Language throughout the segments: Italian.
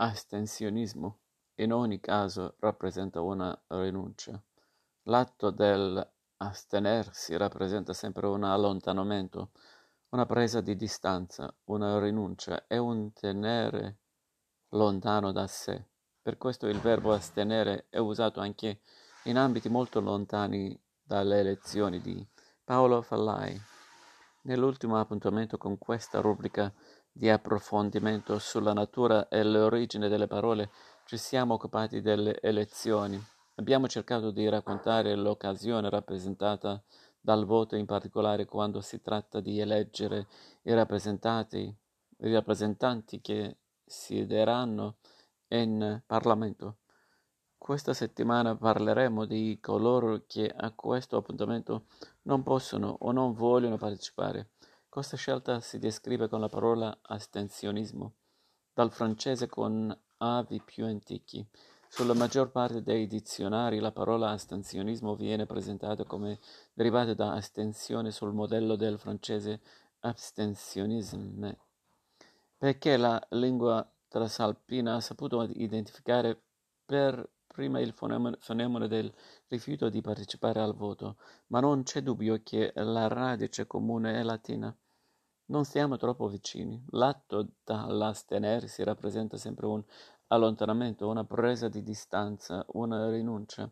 astensionismo in ogni caso rappresenta una rinuncia. L'atto dell'astenersi rappresenta sempre un allontanamento, una presa di distanza, una rinuncia e un tenere lontano da sé. Per questo il verbo astenere è usato anche in ambiti molto lontani dalle elezioni di Paolo Fallai. Nell'ultimo appuntamento con questa rubrica di approfondimento sulla natura e l'origine delle parole ci siamo occupati delle elezioni. Abbiamo cercato di raccontare l'occasione rappresentata dal voto, in particolare quando si tratta di eleggere i rappresentanti, i rappresentanti che siederanno in Parlamento. Questa settimana parleremo di coloro che a questo appuntamento non possono o non vogliono partecipare. Questa scelta si descrive con la parola astensionismo, dal francese con avi più antichi. Sulla maggior parte dei dizionari la parola astensionismo viene presentata come derivata da astensione sul modello del francese abstentionisme, perché la lingua trasalpina ha saputo identificare per prima il fenomeno del rifiuto di partecipare al voto, ma non c'è dubbio che la radice comune è latina. Non stiamo troppo vicini. L'atto dall'astenersi rappresenta sempre un allontanamento, una presa di distanza, una rinuncia.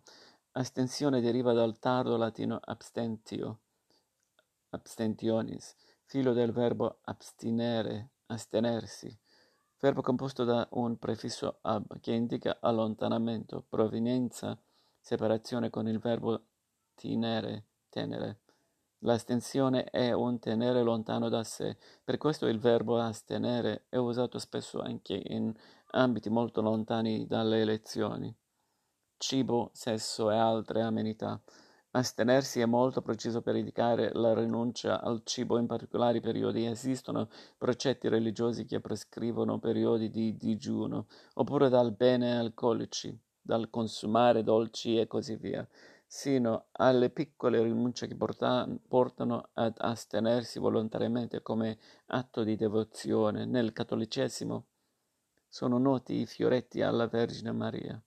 Astensione deriva dal tardo latino abstentio, abstentionis, figlio del verbo abstinere, astenersi verbo composto da un prefisso ab che indica allontanamento, provenienza, separazione con il verbo tinere, tenere. L'astensione è un tenere lontano da sé, per questo il verbo astenere è usato spesso anche in ambiti molto lontani dalle elezioni. Cibo, sesso e altre amenità. Astenersi è molto preciso per indicare la rinuncia al cibo in particolari periodi. Esistono precetti religiosi che prescrivono periodi di digiuno, oppure dal bene alcolici, dal consumare dolci e così via, sino alle piccole rinunce che porta- portano ad astenersi volontariamente come atto di devozione. Nel cattolicesimo sono noti i fioretti alla Vergine Maria.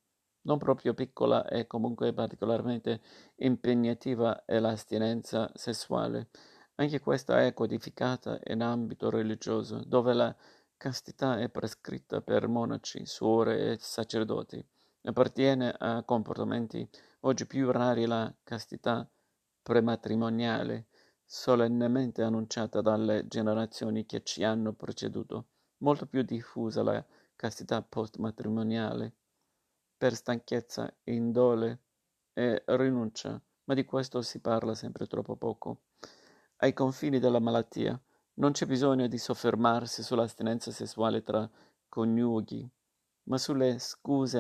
Non proprio piccola e comunque particolarmente impegnativa è l'astinenza sessuale. Anche questa è codificata in ambito religioso, dove la castità è prescritta per monaci, suore e sacerdoti. Appartiene a comportamenti oggi più rari la castità prematrimoniale, solennemente annunciata dalle generazioni che ci hanno preceduto, molto più diffusa la castità postmatrimoniale per stanchezza, indole e rinuncia, ma di questo si parla sempre troppo poco. Ai confini della malattia non c'è bisogno di soffermarsi sull'astinenza sessuale tra coniughi, ma sulle scuse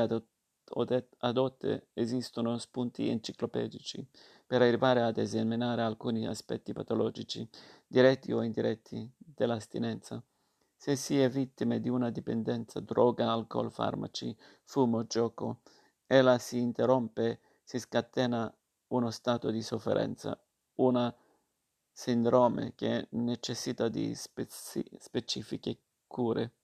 adotte esistono spunti enciclopedici per arrivare ad esaminare alcuni aspetti patologici, diretti o indiretti, dell'astinenza. Se si è vittime di una dipendenza, droga, alcol, farmaci, fumo, gioco, e la si interrompe, si scatena uno stato di sofferenza, una sindrome che necessita di spezi- specifiche cure.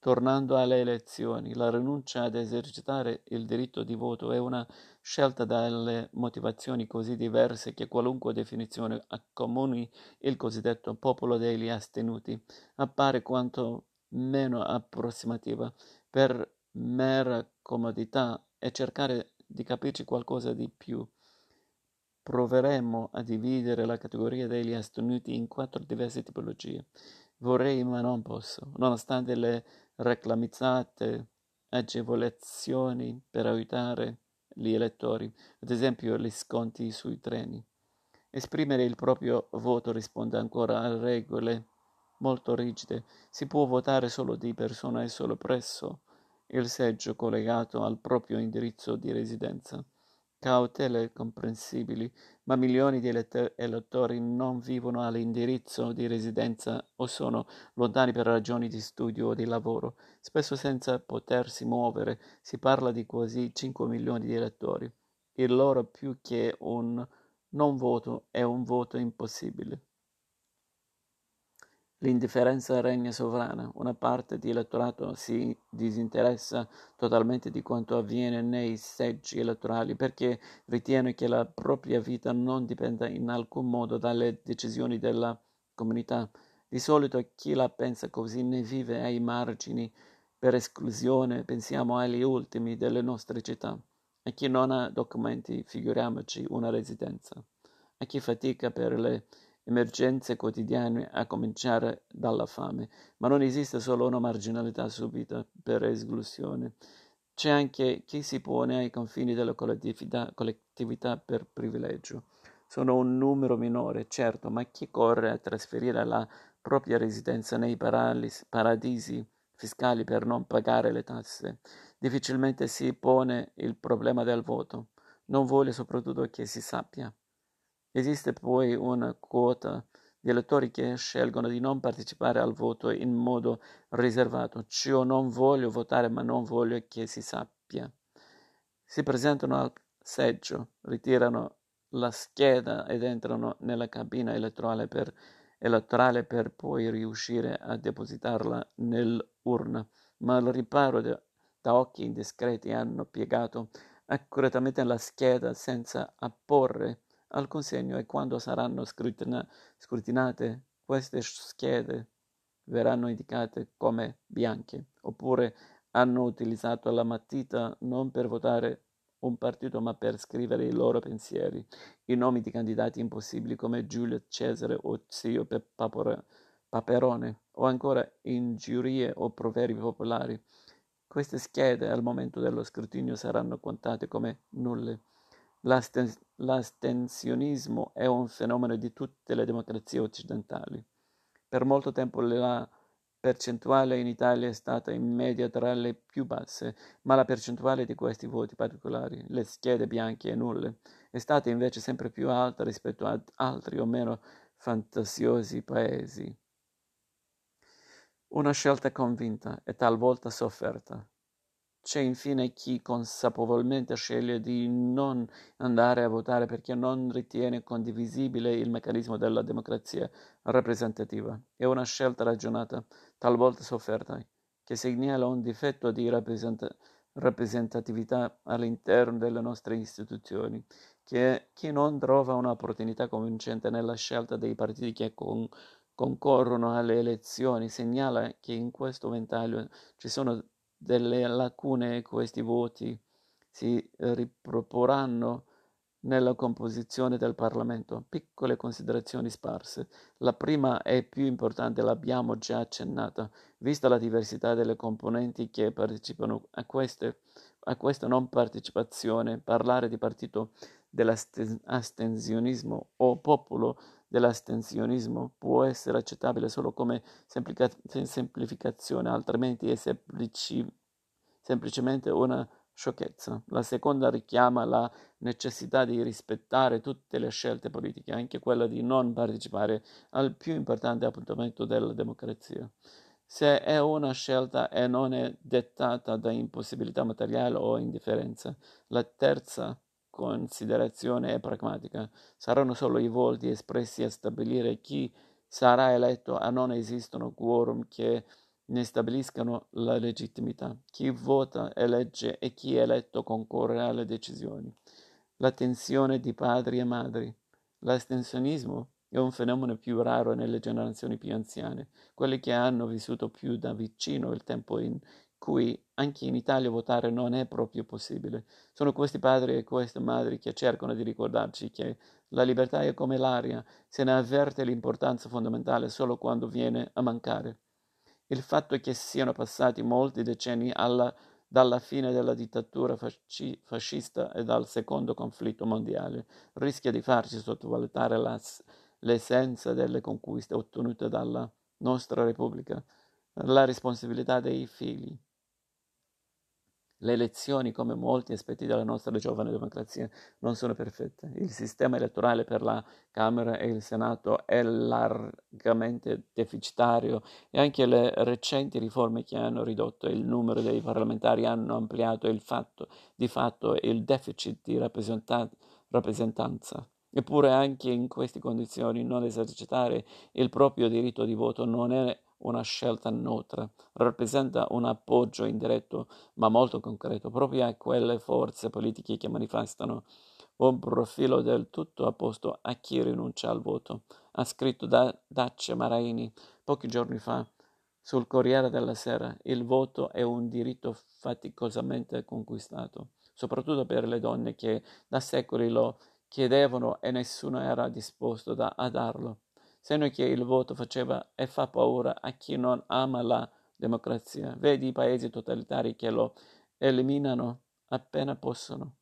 Tornando alle elezioni, la rinuncia ad esercitare il diritto di voto è una scelta dalle motivazioni così diverse che qualunque definizione accomuni il cosiddetto popolo degli astenuti appare quanto meno approssimativa per mera comodità e cercare di capirci qualcosa di più. Proveremo a dividere la categoria degli astenuti in quattro diverse tipologie. Vorrei ma non posso, nonostante le reclamizzate agevolazioni per aiutare gli elettori, ad esempio gli sconti sui treni. Esprimere il proprio voto risponde ancora a regole molto rigide. Si può votare solo di persona e solo presso il seggio collegato al proprio indirizzo di residenza cautele comprensibili, ma milioni di elettori non vivono all'indirizzo di residenza o sono lontani per ragioni di studio o di lavoro, spesso senza potersi muovere. Si parla di quasi 5 milioni di elettori. Il loro più che un non voto è un voto impossibile. L'indifferenza regna sovrana, una parte di elettorato si disinteressa totalmente di quanto avviene nei seggi elettorali perché ritiene che la propria vita non dipenda in alcun modo dalle decisioni della comunità. Di solito chi la pensa così ne vive ai margini per esclusione, pensiamo agli ultimi delle nostre città. A chi non ha documenti, figuriamoci una residenza. A chi fatica per le emergenze quotidiane a cominciare dalla fame, ma non esiste solo una marginalità subita per esclusione. C'è anche chi si pone ai confini della collettività, collettività per privilegio. Sono un numero minore, certo, ma chi corre a trasferire la propria residenza nei paralis, paradisi fiscali per non pagare le tasse difficilmente si pone il problema del voto. Non vuole soprattutto che si sappia. Esiste poi una quota di elettori che scelgono di non partecipare al voto in modo riservato, cioè non voglio votare ma non voglio che si sappia. Si presentano al seggio, ritirano la scheda ed entrano nella cabina elettorale per, elettorale per poi riuscire a depositarla nell'urna, ma al riparo de, da occhi indiscreti hanno piegato accuratamente la scheda senza apporre alcun segno e quando saranno scrutina- scrutinate queste schede verranno indicate come bianche, oppure hanno utilizzato la matita non per votare un partito ma per scrivere i loro pensieri, i nomi di candidati impossibili come Giulio Cesare o Zio Paperone, o ancora ingiurie o proverbi popolari. Queste schede al momento dello scrutinio saranno contate come nulle. L'asten- l'astensionismo è un fenomeno di tutte le democrazie occidentali. Per molto tempo la percentuale in Italia è stata in media tra le più basse, ma la percentuale di questi voti particolari, le schede bianche e nulle, è stata invece sempre più alta rispetto ad altri o meno fantasiosi paesi. Una scelta convinta e talvolta sofferta. C'è infine chi consapevolmente sceglie di non andare a votare perché non ritiene condivisibile il meccanismo della democrazia rappresentativa. È una scelta ragionata, talvolta sofferta, che segnala un difetto di rappresenta- rappresentatività all'interno delle nostre istituzioni, che chi non trova un'opportunità convincente nella scelta dei partiti che con- concorrono alle elezioni segnala che in questo ventaglio ci sono delle lacune questi voti si riproporranno nella composizione del Parlamento. Piccole considerazioni sparse. La prima e più importante l'abbiamo già accennata, vista la diversità delle componenti che partecipano a, queste, a questa non partecipazione, parlare di partito dell'astensionismo o popolo dell'astensionismo può essere accettabile solo come semplica- semplificazione, altrimenti è semplici- semplicemente una sciocchezza. La seconda richiama la necessità di rispettare tutte le scelte politiche, anche quella di non partecipare al più importante appuntamento della democrazia. Se è una scelta e non è dettata da impossibilità materiale o indifferenza. La terza considerazione pragmatica. Saranno solo i voti espressi a stabilire chi sarà eletto a non esistono quorum che ne stabiliscano la legittimità. Chi vota elegge e chi è eletto concorre alle decisioni. La tensione di padri e madri. L'astensionismo è un fenomeno più raro nelle generazioni più anziane, quelle che hanno vissuto più da vicino il tempo in cui anche in Italia votare non è proprio possibile. Sono questi padri e queste madri che cercano di ricordarci che la libertà è come l'aria, se ne avverte l'importanza fondamentale solo quando viene a mancare. Il fatto che siano passati molti decenni alla, dalla fine della dittatura fasci, fascista e dal secondo conflitto mondiale rischia di farci sottovalutare la, l'essenza delle conquiste ottenute dalla nostra Repubblica, la responsabilità dei figli. Le elezioni, come molti aspetti della nostra giovane democrazia, non sono perfette. Il sistema elettorale per la Camera e il Senato è largamente deficitario e anche le recenti riforme che hanno ridotto il numero dei parlamentari hanno ampliato il fatto, di fatto il deficit di rappresentanza. Eppure anche in queste condizioni non esercitare il proprio diritto di voto non è una scelta neutra, rappresenta un appoggio indiretto ma molto concreto proprio a quelle forze politiche che manifestano un profilo del tutto opposto a chi rinuncia al voto, ha scritto da Dacia Maraini pochi giorni fa sul Corriere della Sera. Il voto è un diritto faticosamente conquistato, soprattutto per le donne che da secoli lo chiedevano e nessuno era disposto da, a darlo. Segno che il voto faceva e fa paura a chi non ama la democrazia. Vedi i paesi totalitari che lo eliminano appena possono.